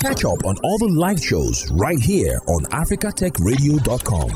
Catch up on all the live shows right here on africatechradio.com.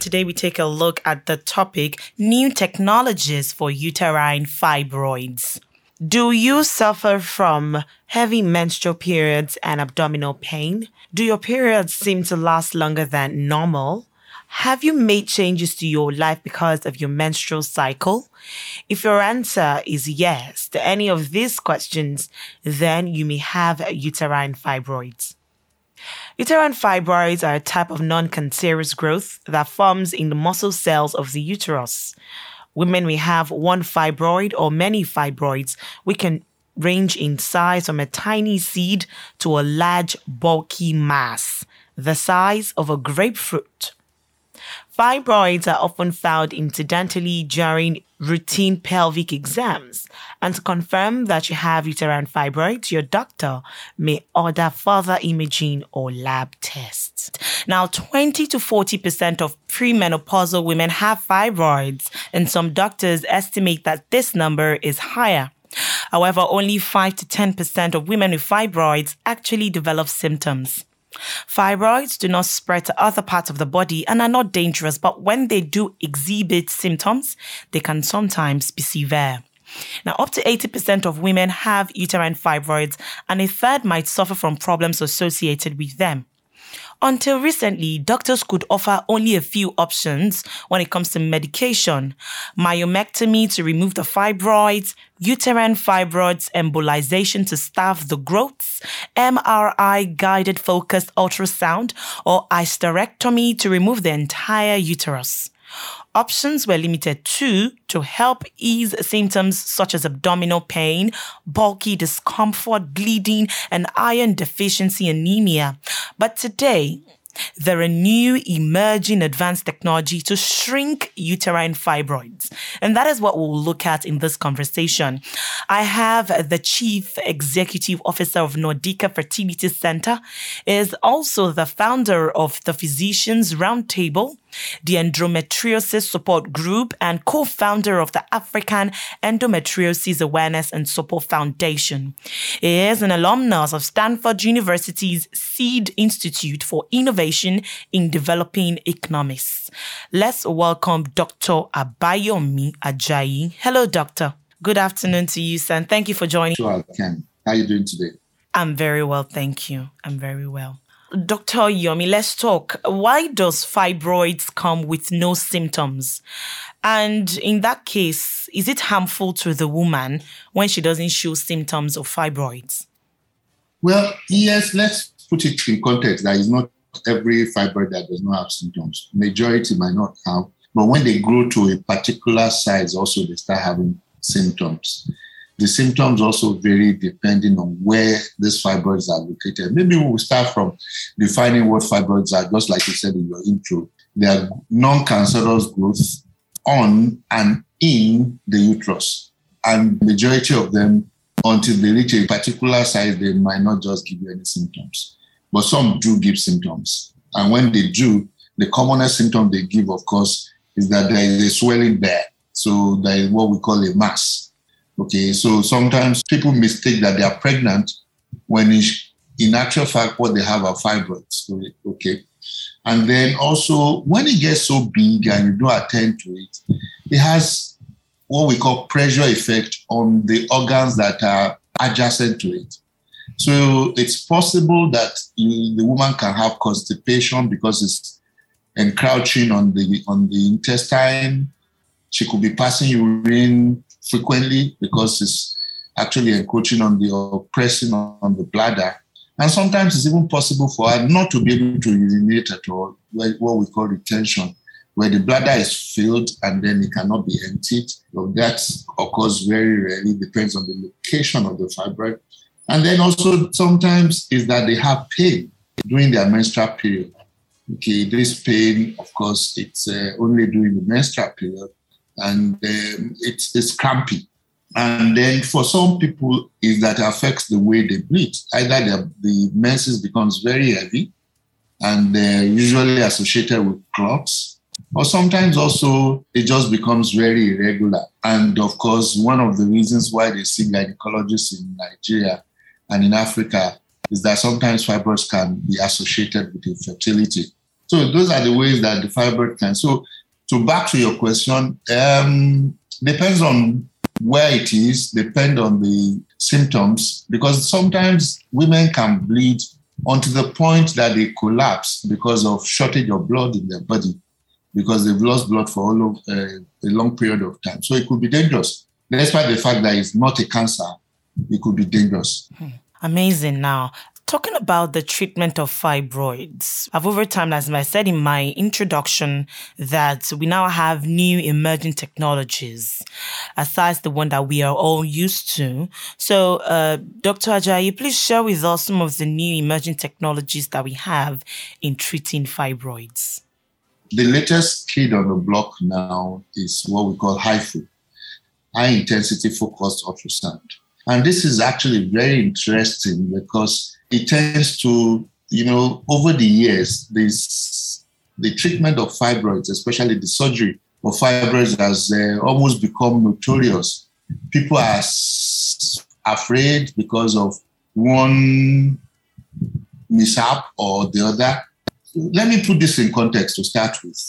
Today, we take a look at the topic New Technologies for Uterine Fibroids. Do you suffer from heavy menstrual periods and abdominal pain? Do your periods seem to last longer than normal? Have you made changes to your life because of your menstrual cycle? If your answer is yes to any of these questions, then you may have uterine fibroids. Uterine fibroids are a type of non cancerous growth that forms in the muscle cells of the uterus. Women may have one fibroid or many fibroids, We can range in size from a tiny seed to a large, bulky mass, the size of a grapefruit. Fibroids are often found incidentally during routine pelvic exams. And to confirm that you have uterine fibroids, your doctor may order further imaging or lab tests. Now, 20 to 40% of premenopausal women have fibroids, and some doctors estimate that this number is higher. However, only 5 to 10% of women with fibroids actually develop symptoms. Fibroids do not spread to other parts of the body and are not dangerous, but when they do exhibit symptoms, they can sometimes be severe. Now, up to 80% of women have uterine fibroids, and a third might suffer from problems associated with them. Until recently, doctors could offer only a few options when it comes to medication myomectomy to remove the fibroids, uterine fibroids embolization to starve the growths, MRI guided focused ultrasound, or hysterectomy to remove the entire uterus. Options were limited to to help ease symptoms such as abdominal pain, bulky discomfort, bleeding, and iron deficiency anemia. But today, there are new emerging advanced technology to shrink uterine fibroids. And that is what we'll look at in this conversation. I have the chief executive officer of Nordica Fertility Center, is also the founder of the Physicians Roundtable, the Endometriosis Support Group, and co founder of the African Endometriosis Awareness and Support Foundation. He is an alumnus of Stanford University's Seed Institute for Innovation in Developing Economics. Let's welcome Dr. Abayomi Ajayi. Hello, Doctor. Good afternoon to you, sir. Thank you for joining. Sure, can. How are you doing today? I'm very well, thank you. I'm very well. Dr. Yomi, let's talk. Why does fibroids come with no symptoms? And in that case, is it harmful to the woman when she doesn't show symptoms of fibroids? Well, yes, let's put it in context. That is not every fibroid that does not have symptoms. Majority might not have, but when they grow to a particular size, also they start having symptoms. The symptoms also vary depending on where these fibroids are located. Maybe we'll start from defining what fibroids are, just like you said in your intro. They are non cancerous growths on and in the uterus. And majority of them, until they reach a particular size, they might not just give you any symptoms. But some do give symptoms. And when they do, the commonest symptom they give, of course, is that there is a swelling there. So there is what we call a mass. Okay, so sometimes people mistake that they are pregnant when in actual fact what they have are fibroids. Okay, and then also when it gets so big and you don't attend to it, it has what we call pressure effect on the organs that are adjacent to it. So it's possible that you, the woman can have constipation because it's encroaching on the on the intestine. She could be passing urine frequently because it's actually encroaching on the or pressing on the bladder. And sometimes it's even possible for her not to be able to urinate at all, what we call retention, where the bladder is filled and then it cannot be emptied. So that occurs very rarely, depends on the location of the fibroid. And then also sometimes is that they have pain during their menstrual period. Okay, this pain, of course, it's uh, only during the menstrual period and um, it's, it's crampy. And then for some people, is that affects the way they bleed. Either the, the menses becomes very heavy and they're usually associated with clots, or sometimes also it just becomes very irregular. And of course, one of the reasons why they see gynecologists in Nigeria and in Africa is that sometimes fibroids can be associated with infertility. So those are the ways that the fibroid can. So to back to your question, um, depends on where it is, depend on the symptoms, because sometimes women can bleed onto the point that they collapse because of shortage of blood in their body, because they've lost blood for all of, uh, a long period of time. So it could be dangerous. Despite the fact that it's not a cancer, it could be dangerous. Hmm. Amazing. Now, talking about the treatment of fibroids, I've over time, as I said in my introduction, that we now have new emerging technologies, aside the one that we are all used to. So, uh, Dr. Ajayi, please share with us some of the new emerging technologies that we have in treating fibroids. The latest kid on the block now is what we call HIFU, high intensity focused ultrasound. And this is actually very interesting because it tends to, you know, over the years, this the treatment of fibroids, especially the surgery of fibroids, has uh, almost become notorious. People are s- afraid because of one mishap or the other. Let me put this in context to start with.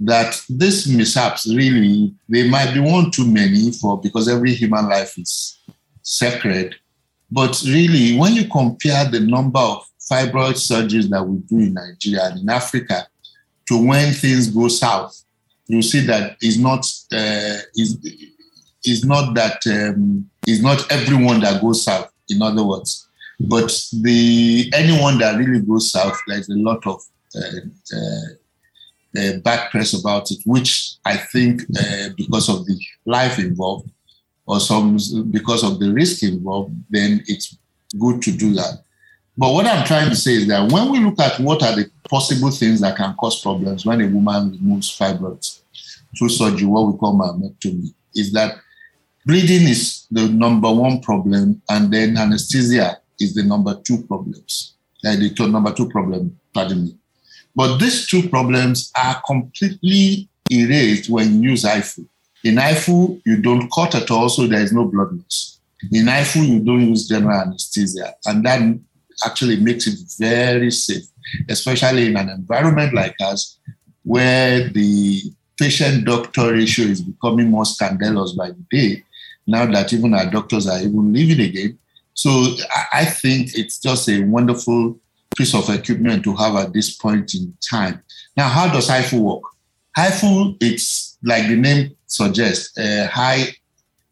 That these mishaps really they might be one too many for because every human life is sacred. But really, when you compare the number of fibroid surgeries that we do in Nigeria and in Africa to when things go south, you see that it's not uh, not that um, is not everyone that goes south. In other words, but the anyone that really goes south, there's a lot of uh, uh, uh, bad press about it, which I think uh, because of the life involved or some because of the risk involved, then it's good to do that. But what I'm trying to say is that when we look at what are the possible things that can cause problems when a woman removes fibroids through surgery, what we call myomectomy, is that bleeding is the number one problem, and then anesthesia is the number two problems. Uh, the number two problem, pardon me. But these two problems are completely erased when you use HIFU. In HIFU, you don't cut at all, so there is no blood loss. In HIFU, you don't use general anesthesia, and that actually makes it very safe, especially in an environment like us, where the patient doctor ratio is becoming more scandalous by the day, now that even our doctors are even leaving again. So I think it's just a wonderful piece of equipment to have at this point in time. Now, how does HIFU work? HIFU, it's like the name suggests, a high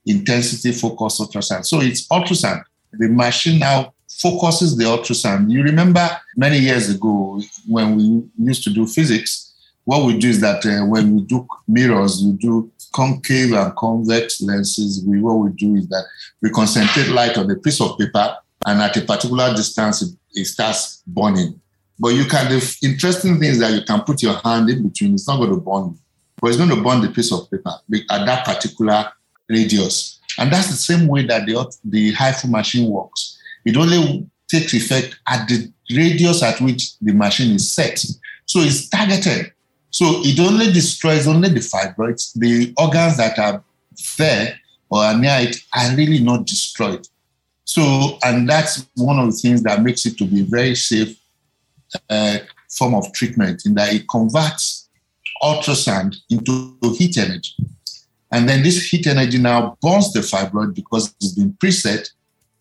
intensity focused ultrasound. So it's ultrasound. The machine now focuses the ultrasound. You remember many years ago when we used to do physics, what we do is that uh, when we do mirrors, we do concave and convex lenses. We, what we do is that we concentrate light on a piece of paper, and at a particular distance, it, it starts burning. But you can, the interesting thing is that you can put your hand in between. It's not going to burn, but it's going to burn the piece of paper at that particular radius. And that's the same way that the, the HIFU machine works. It only takes effect at the radius at which the machine is set. So it's targeted. So it only destroys only the fibroids. The organs that are there or are near it are really not destroyed. So, and that's one of the things that makes it to be a very safe uh, form of treatment in that it converts ultrasound into heat energy. And then this heat energy now burns the fibroid because it's been preset.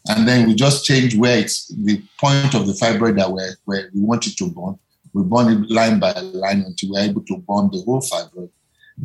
And then we just change where it's the point of the fibroid that we're, where we want it to burn. We burn it line by line until we're able to burn the whole fibroid.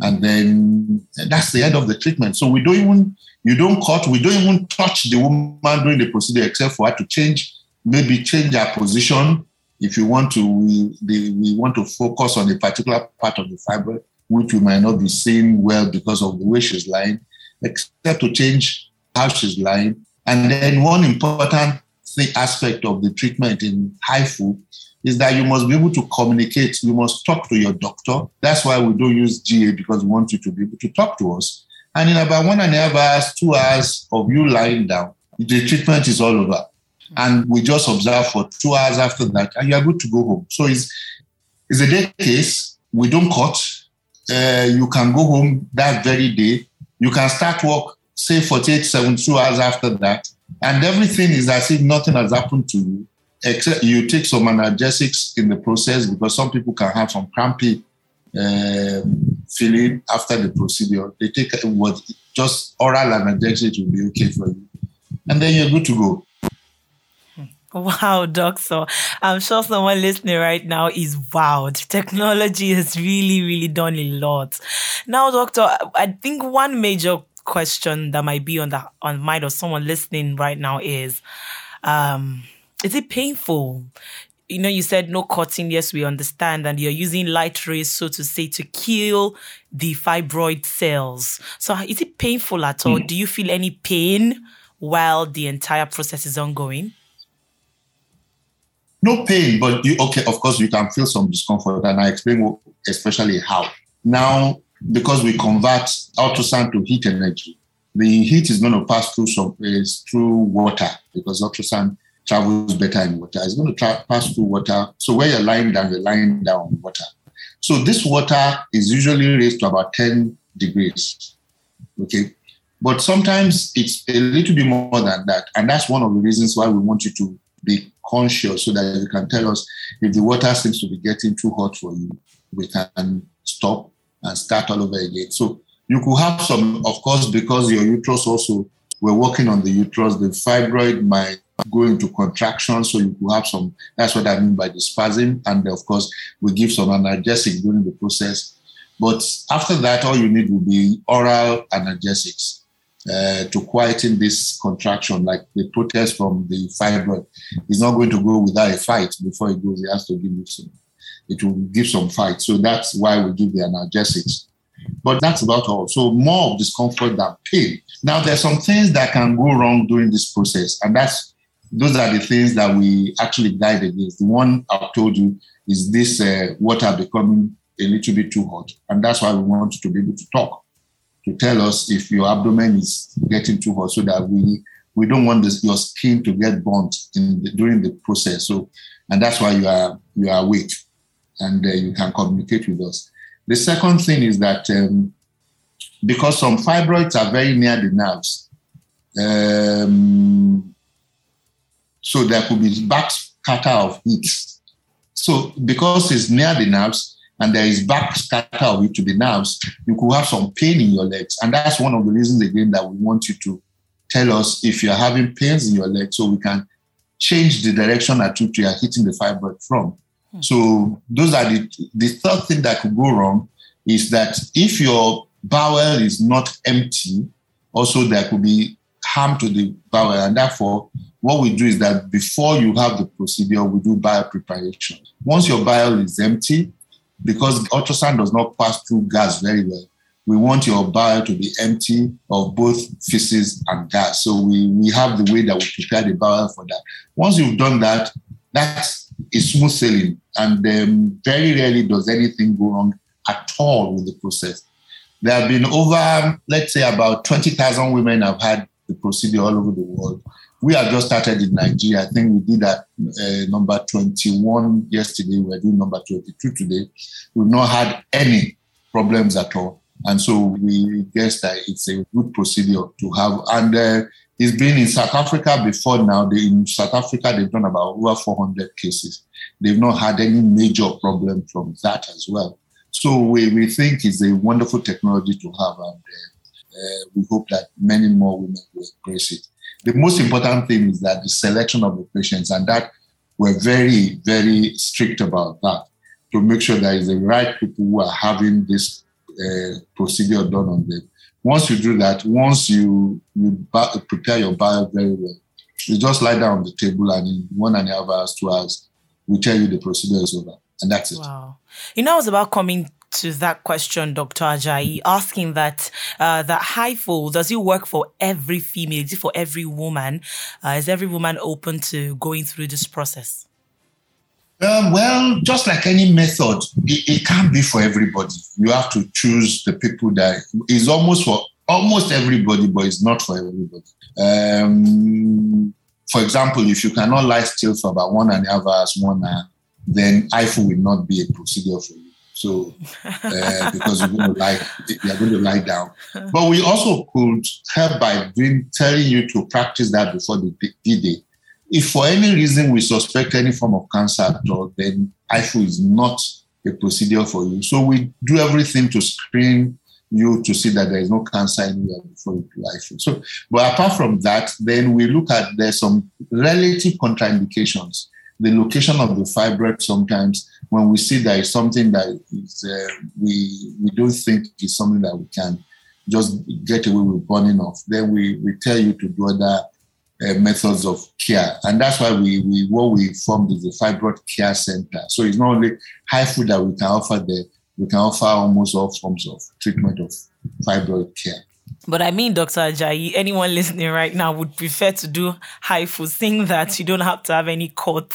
And then that's the end of the treatment. So we don't even, you don't cut, we don't even touch the woman during the procedure except for her to change, maybe change her position. If you want to, we, the, we want to focus on a particular part of the fibroid, which we might not be seeing well because of the way she's lying, except to change how she's lying. And then one important thing, aspect of the treatment in HIFU is that you must be able to communicate. You must talk to your doctor. That's why we don't use GA because we want you to be able to talk to us. And in about one and a half hours, two hours of you lying down, the treatment is all over. And we just observe for two hours after that, and you are good to go home. So it's, it's a day case. We don't cut. Uh, you can go home that very day. You can start work, say 48, 72 hours after that. And everything is as if nothing has happened to you except you take some analgesics in the process because some people can have some crampy uh, feeling after the procedure. They take what just oral analgesics will be okay for you, and then you're good to go. Wow, doctor. I'm sure someone listening right now is wowed. Technology has really, really done a lot. Now, doctor, I think one major question that might be on the on mind of someone listening right now is um is it painful? You know, you said no cutting. Yes, we understand. And you're using light rays, so to say, to kill the fibroid cells. So is it painful at all? Mm. Do you feel any pain while the entire process is ongoing? No pain, but you okay. Of course, you can feel some discomfort, and I explain especially how. Now, because we convert ultrasound to heat energy, the heat is going to pass through some is through water because ultrasound travels better in water. It's going to tra- pass through water. So where you're lying down, you're lying down water. So this water is usually raised to about 10 degrees. Okay. But sometimes it's a little bit more than that. And that's one of the reasons why we want you to be conscious so that you can tell us if the water seems to be getting too hot for you, we can stop and start all over again. So you could have some, of course, because your uterus also, we're working on the uterus, the fibroid might go into contraction. So you could have some, that's what I mean by the spasm. And of course, we give some analgesic during the process. But after that, all you need will be oral analgesics uh, to quieten this contraction, like the protest from the fibroid. He's not going to go without a fight before he goes. He has to give some. It will give some fight. So that's why we give the analgesics. But that's about all. So more of discomfort than pain. Now there's some things that can go wrong during this process, and that's those are the things that we actually guide against. The one I've told you is this uh, water becoming a little bit too hot, and that's why we want to be able to talk to tell us if your abdomen is getting too hot so that we we don't want this, your skin to get burnt in the, during the process. So, and that's why you are you are awake and uh, you can communicate with us. The second thing is that um, because some fibroids are very near the nerves, um, so there could be back scatter of heat. So because it's near the nerves, and there is back scatter of it to the nerves, you could have some pain in your legs. And that's one of the reasons, again, that we want you to tell us if you're having pains in your legs so we can change the direction at which you are hitting the fibroid from. Hmm. So those are the, the third thing that could go wrong is that if your bowel is not empty, also there could be harm to the bowel. And therefore, what we do is that before you have the procedure, we do bowel preparation. Once your bowel is empty, because ultrasound does not pass through gas very well. We want your bowel to be empty of both feces and gas. So we, we have the way that we prepare the bowel for that. Once you've done that, that's a smooth sailing. And um, very rarely does anything go wrong at all with the process. There have been over, let's say, about 20,000 women have had the procedure all over the world we have just started in Nigeria. I think we did that uh, number 21 yesterday. We're doing number 22 today. We've not had any problems at all. And so we guess that it's a good procedure to have. And uh, it's been in South Africa before now. They, in South Africa, they've done about over 400 cases. They've not had any major problem from that as well. So we, we think it's a wonderful technology to have. And uh, we hope that many more women will embrace it the most important thing is that the selection of the patients, and that we're very, very strict about that to make sure that it's the right people who are having this uh, procedure done on them. Once you do that, once you you prepare your bio very well, you just lie down on the table and in one and a half hours, two hours, we tell you the procedure is over. And that's it. Wow. You know, I was about coming to that question, Dr. Ajayi, asking that uh, that HIFU does it work for every female? Is it for every woman? Uh, is every woman open to going through this process? Um, well, just like any method, it, it, can't be for everybody. You have to choose the people that is almost for almost everybody, but it's not for everybody. Um, for example, if you cannot lie still for about one and a half hours, one hour, then HIFU will not be a procedure for you. So uh, because you're going to lie, you're going to lie down. But we also could help by telling you to practice that before the D-Day. if for any reason we suspect any form of cancer at all, then HIFU is not a procedure for you. So we do everything to screen you to see that there is no cancer anywhere before you do HIFU. So, but apart from that, then we look at there's some relative contraindications. The location of the fibroid sometimes, when we see there is something that is, uh, we we don't think is something that we can just get away with burning off, then we, we tell you to do other uh, methods of care. And that's why we, we what we formed is the fibroid care center. So it's not only HIFU that we can offer there, we can offer almost all forms of treatment of fibroid care. But I mean, Dr. Ajayi, anyone listening right now would prefer to do HIFU, seeing that you don't have to have any court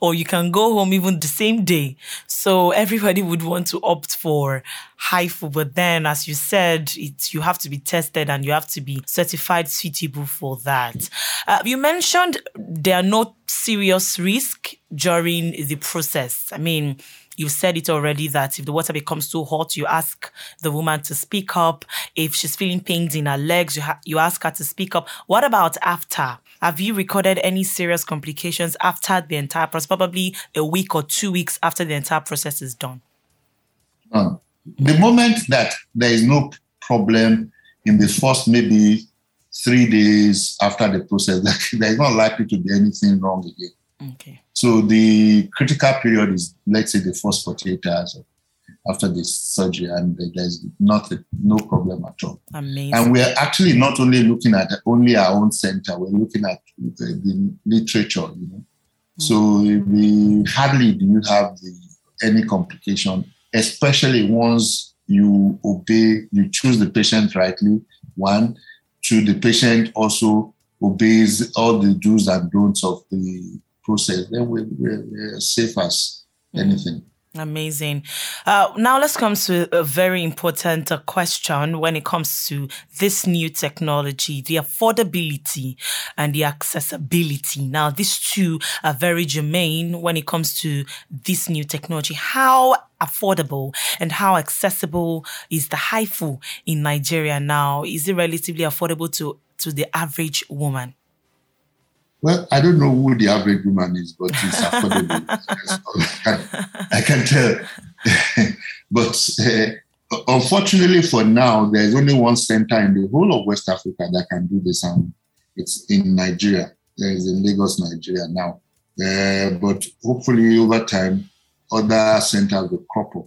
or you can go home even the same day. So everybody would want to opt for HIFU. But then, as you said, it, you have to be tested and you have to be certified suitable for that. Uh, you mentioned there are no serious risk during the process. I mean, you said it already that if the water becomes too hot, you ask the woman to speak up. If she's feeling pains in her legs, you, ha- you ask her to speak up. What about after? Have you recorded any serious complications after the entire process, probably a week or two weeks after the entire process is done? Um, the moment that there is no problem in the first maybe three days after the process, there is not likely to be anything wrong again. Okay. So the critical period is, let's say, the first 48 hours after the surgery, and there's not no problem at all. Amazing. And we're actually not only looking at only our own center, we're looking at the, the literature, you know. Mm. So we hardly do you have the, any complication, especially once you obey, you choose the patient rightly, one, two, the patient also obeys all the do's and don'ts of the process, then we're, we're, we're safe as anything. Amazing. Uh, now let's come to a very important uh, question when it comes to this new technology, the affordability and the accessibility. Now, these two are very germane when it comes to this new technology. How affordable and how accessible is the HIFU in Nigeria now? Is it relatively affordable to, to the average woman? Well, I don't know who the average woman is, but it's affordable. I, can, tell. but uh, unfortunately for now, there's only one center in the whole of West Africa that can do this. And it's in Nigeria. There is in Lagos, Nigeria now. Uh, but hopefully over time, other centers will crop up.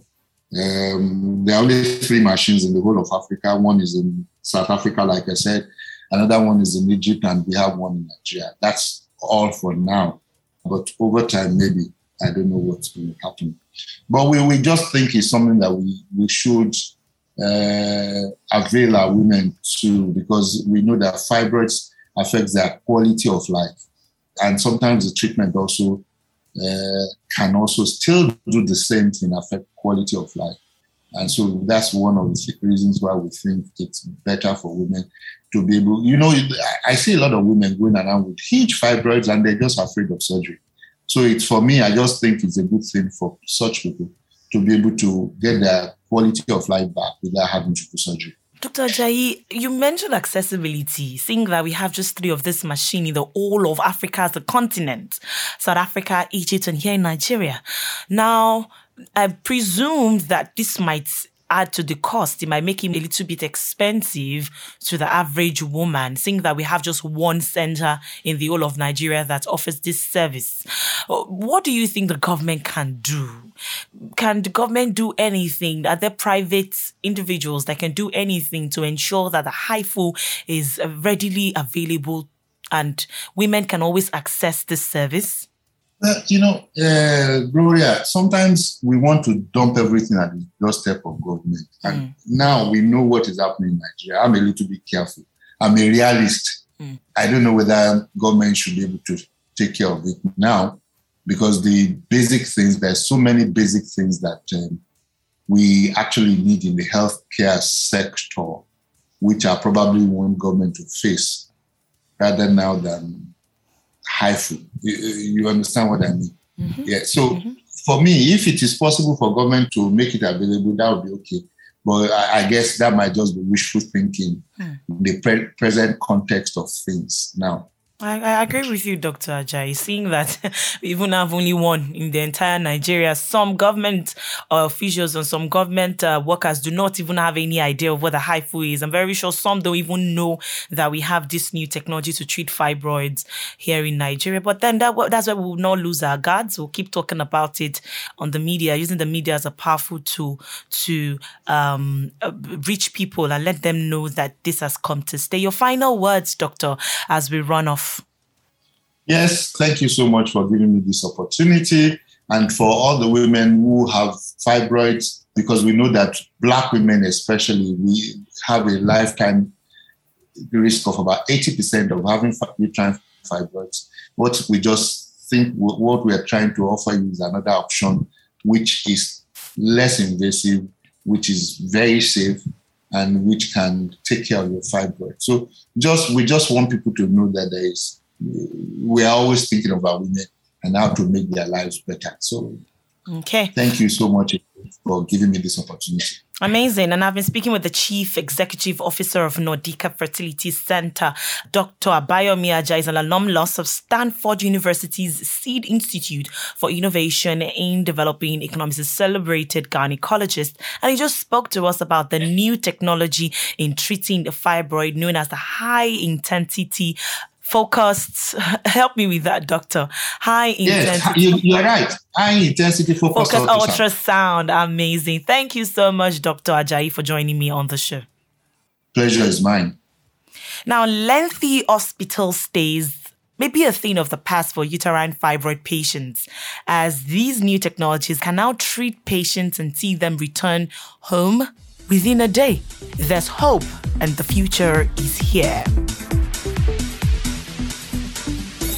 Um, there are only three machines in the whole of Africa. One is in South Africa, like I said. Another one is in Egypt, and we have one in Nigeria. That's all for now. But over time, maybe I don't know what's going to happen. But we, we just think it's something that we, we should uh, avail our women to because we know that fibroids affects their quality of life. And sometimes the treatment also uh, can also still do the same thing, affect quality of life. And so that's one of the reasons why we think it's better for women to be able, you know, I see a lot of women going around with huge fibroids and they're just afraid of surgery. So it's for me, I just think it's a good thing for such people to be able to get their quality of life back without having to do surgery. Dr. Ajayi, you mentioned accessibility, seeing that we have just three of this machine in the whole of Africa as a continent South Africa, Egypt, and here in Nigeria. Now, I presume that this might add to the cost. It might make him a little bit expensive to the average woman, seeing that we have just one center in the whole of Nigeria that offers this service. Uh, what do you think the government can do? Can the government do anything? Are there private individuals that can do anything to ensure that the HIFU is readily available and women can always access this service? Uh, you know, uh, Gloria, sometimes we want to dump everything at the doorstep of government. And mm. now we know what is happening in Nigeria. I'm a little bit careful. I'm a realist. Mm. I don't know whether government should be able to take care of it now because the basic things, there's so many basic things that um, we actually need in the healthcare sector, which are probably one government to face rather now than HIFU. You, you understand what I mean? Mm-hmm. Yeah. So mm-hmm. for me, if it is possible for government to make it available, that would be okay. But I, I guess that might just be wishful thinking mm. in the pre- present context of things now. I, I, agree with you, Dr. Ajayi, seeing that we even have only one in the entire Nigeria. Some government uh, officials and some government uh, workers do not even have any idea of what a HIFU is. I'm very sure some don't even know that we have this new technology to treat fibroids here in Nigeria. But then that, that's why we will not lose our guards. We'll keep talking about it on the media, using the media as a powerful tool to um, uh, reach people and let them know that this has come to stay. Your final words, Doctor, as we run off. Yes, thank you so much for giving me this opportunity. And for all the women who have fibroids, because we know that Black women, especially, we have a lifetime risk of about 80% of having uterine fibroids. What we just think, what we are trying to offer you is another option, which is less invasive, which is very safe, and which can take care of your fibroids. So just we just want people to know that there is we are always thinking about women and how to make their lives better. So, okay. Thank you so much for giving me this opportunity. Amazing. And I've been speaking with the Chief Executive Officer of Nordica Fertility Center, Dr. Abayomi Ajayi, is an alumnus of Stanford University's Seed Institute for Innovation in Developing Economics, a celebrated gynecologist. And he just spoke to us about the new technology in treating the fibroid known as the high intensity focused. Help me with that, doctor. High intensity. Yes, you, are right. High intensity focused focus ultrasound. ultrasound. Amazing. Thank you so much, Dr. Ajayi, for joining me on the show. Pleasure is mine. Now, lengthy hospital stays may be a thing of the past for uterine fibroid patients, as these new technologies can now treat patients and see them return home within a day. There's hope, and the future is here.